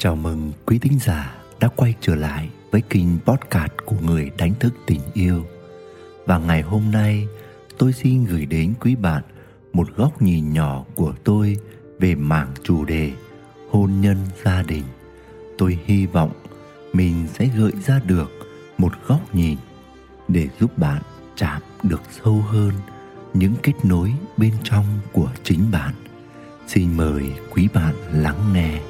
Chào mừng quý thính giả đã quay trở lại với kênh podcast của người đánh thức tình yêu. Và ngày hôm nay, tôi xin gửi đến quý bạn một góc nhìn nhỏ của tôi về mảng chủ đề hôn nhân gia đình. Tôi hy vọng mình sẽ gợi ra được một góc nhìn để giúp bạn chạm được sâu hơn những kết nối bên trong của chính bạn. Xin mời quý bạn lắng nghe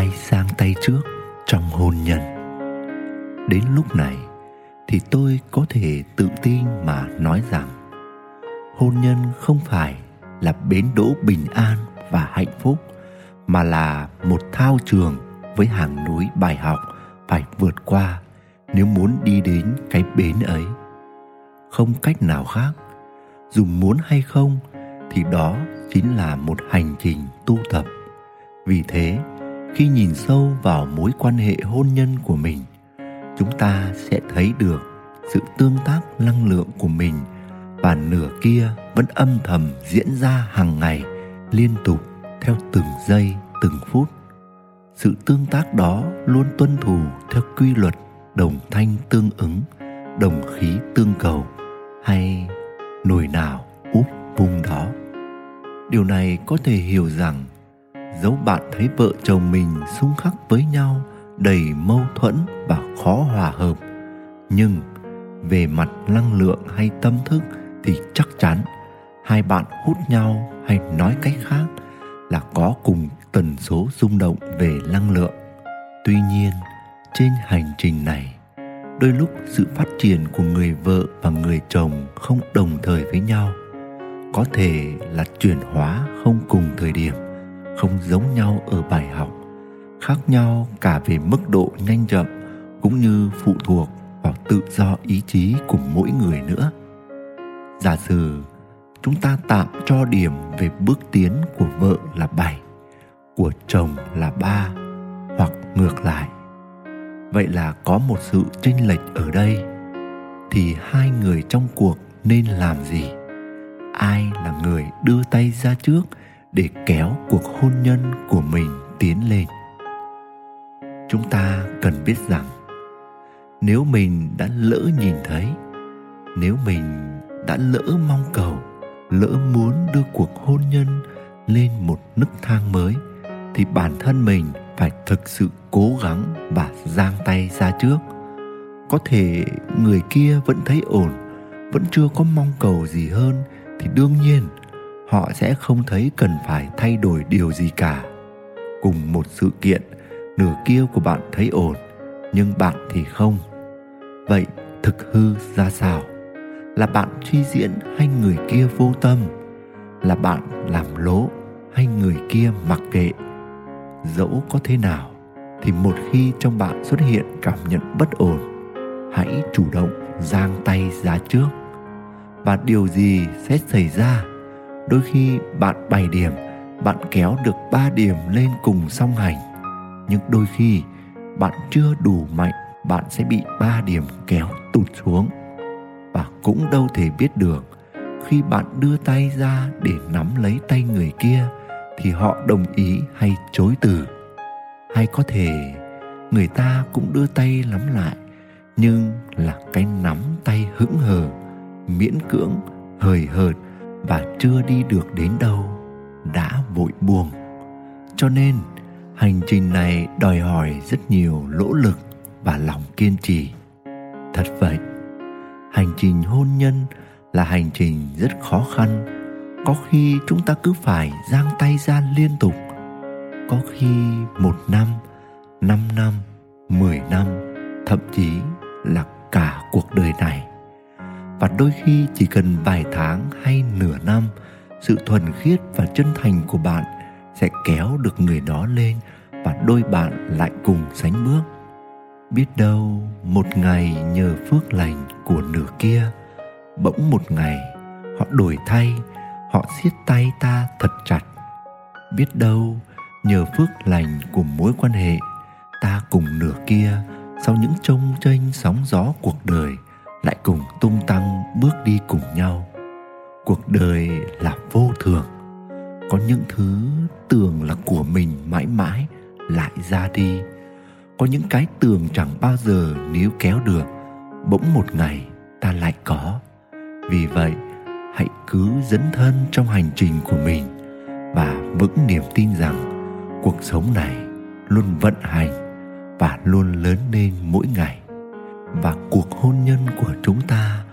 ai sang tay trước trong hôn nhân. Đến lúc này thì tôi có thể tự tin mà nói rằng hôn nhân không phải là bến đỗ bình an và hạnh phúc, mà là một thao trường với hàng núi bài học phải vượt qua nếu muốn đi đến cái bến ấy. Không cách nào khác, dù muốn hay không thì đó chính là một hành trình tu tập. Vì thế khi nhìn sâu vào mối quan hệ hôn nhân của mình, chúng ta sẽ thấy được sự tương tác năng lượng của mình và nửa kia vẫn âm thầm diễn ra hàng ngày, liên tục theo từng giây, từng phút. Sự tương tác đó luôn tuân thủ theo quy luật đồng thanh tương ứng, đồng khí tương cầu hay nồi nào úp vung đó. Điều này có thể hiểu rằng dẫu bạn thấy vợ chồng mình xung khắc với nhau, đầy mâu thuẫn và khó hòa hợp. Nhưng về mặt năng lượng hay tâm thức thì chắc chắn hai bạn hút nhau hay nói cách khác là có cùng tần số rung động về năng lượng. Tuy nhiên, trên hành trình này, đôi lúc sự phát triển của người vợ và người chồng không đồng thời với nhau, có thể là chuyển hóa không cùng thời điểm không giống nhau ở bài học khác nhau cả về mức độ nhanh chậm cũng như phụ thuộc vào tự do ý chí của mỗi người nữa giả sử chúng ta tạm cho điểm về bước tiến của vợ là 7, của chồng là 3 hoặc ngược lại. Vậy là có một sự chênh lệch ở đây thì hai người trong cuộc nên làm gì? Ai là người đưa tay ra trước để kéo cuộc hôn nhân của mình tiến lên. Chúng ta cần biết rằng, nếu mình đã lỡ nhìn thấy, nếu mình đã lỡ mong cầu, lỡ muốn đưa cuộc hôn nhân lên một nấc thang mới, thì bản thân mình phải thực sự cố gắng và giang tay ra trước. Có thể người kia vẫn thấy ổn, vẫn chưa có mong cầu gì hơn, thì đương nhiên họ sẽ không thấy cần phải thay đổi điều gì cả. Cùng một sự kiện, nửa kia của bạn thấy ổn, nhưng bạn thì không. Vậy thực hư ra sao? Là bạn suy diễn hay người kia vô tâm? Là bạn làm lố hay người kia mặc kệ? Dẫu có thế nào, thì một khi trong bạn xuất hiện cảm nhận bất ổn, hãy chủ động giang tay ra trước. Và điều gì sẽ xảy ra? Đôi khi bạn bày điểm, bạn kéo được ba điểm lên cùng song hành. Nhưng đôi khi bạn chưa đủ mạnh, bạn sẽ bị ba điểm kéo tụt xuống. Và cũng đâu thể biết được, khi bạn đưa tay ra để nắm lấy tay người kia, thì họ đồng ý hay chối từ. Hay có thể người ta cũng đưa tay nắm lại, nhưng là cái nắm tay hững hờ, miễn cưỡng, hời hợt và chưa đi được đến đâu đã vội buông. Cho nên, hành trình này đòi hỏi rất nhiều nỗ lực và lòng kiên trì. Thật vậy, hành trình hôn nhân là hành trình rất khó khăn. Có khi chúng ta cứ phải giang tay ra liên tục. Có khi một năm năm năm, mười năm, thậm chí là cả cuộc đời này và đôi khi chỉ cần vài tháng hay nửa năm, sự thuần khiết và chân thành của bạn sẽ kéo được người đó lên và đôi bạn lại cùng sánh bước. Biết đâu một ngày nhờ phước lành của nửa kia, bỗng một ngày họ đổi thay, họ siết tay ta thật chặt. Biết đâu nhờ phước lành của mối quan hệ, ta cùng nửa kia sau những trông tranh sóng gió cuộc đời lại cùng tung tăng bước đi cùng nhau. Cuộc đời là vô thường, có những thứ tưởng là của mình mãi mãi lại ra đi. Có những cái tường chẳng bao giờ níu kéo được, bỗng một ngày ta lại có. Vì vậy, hãy cứ dấn thân trong hành trình của mình và vững niềm tin rằng cuộc sống này luôn vận hành và luôn lớn lên mỗi ngày và cuộc hôn nhân của chúng ta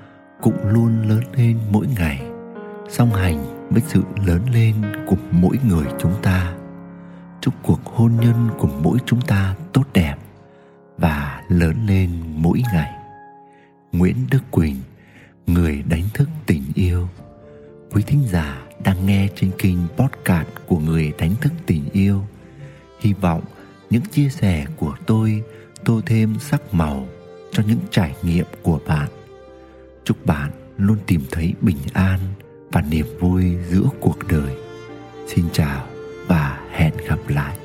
cũng luôn lớn lên mỗi ngày, song hành với sự lớn lên của mỗi người chúng ta. Chúc cuộc hôn nhân của mỗi chúng ta tốt đẹp và lớn lên mỗi ngày. Nguyễn đức quỳnh, người đánh thức tình yêu. Quý thính giả đang nghe trên kênh podcast của người đánh thức tình yêu. Hy vọng những chia sẻ của tôi tô thêm sắc màu cho những trải nghiệm của bạn. Chúc bạn luôn tìm thấy bình an và niềm vui giữa cuộc đời. Xin chào và hẹn gặp lại.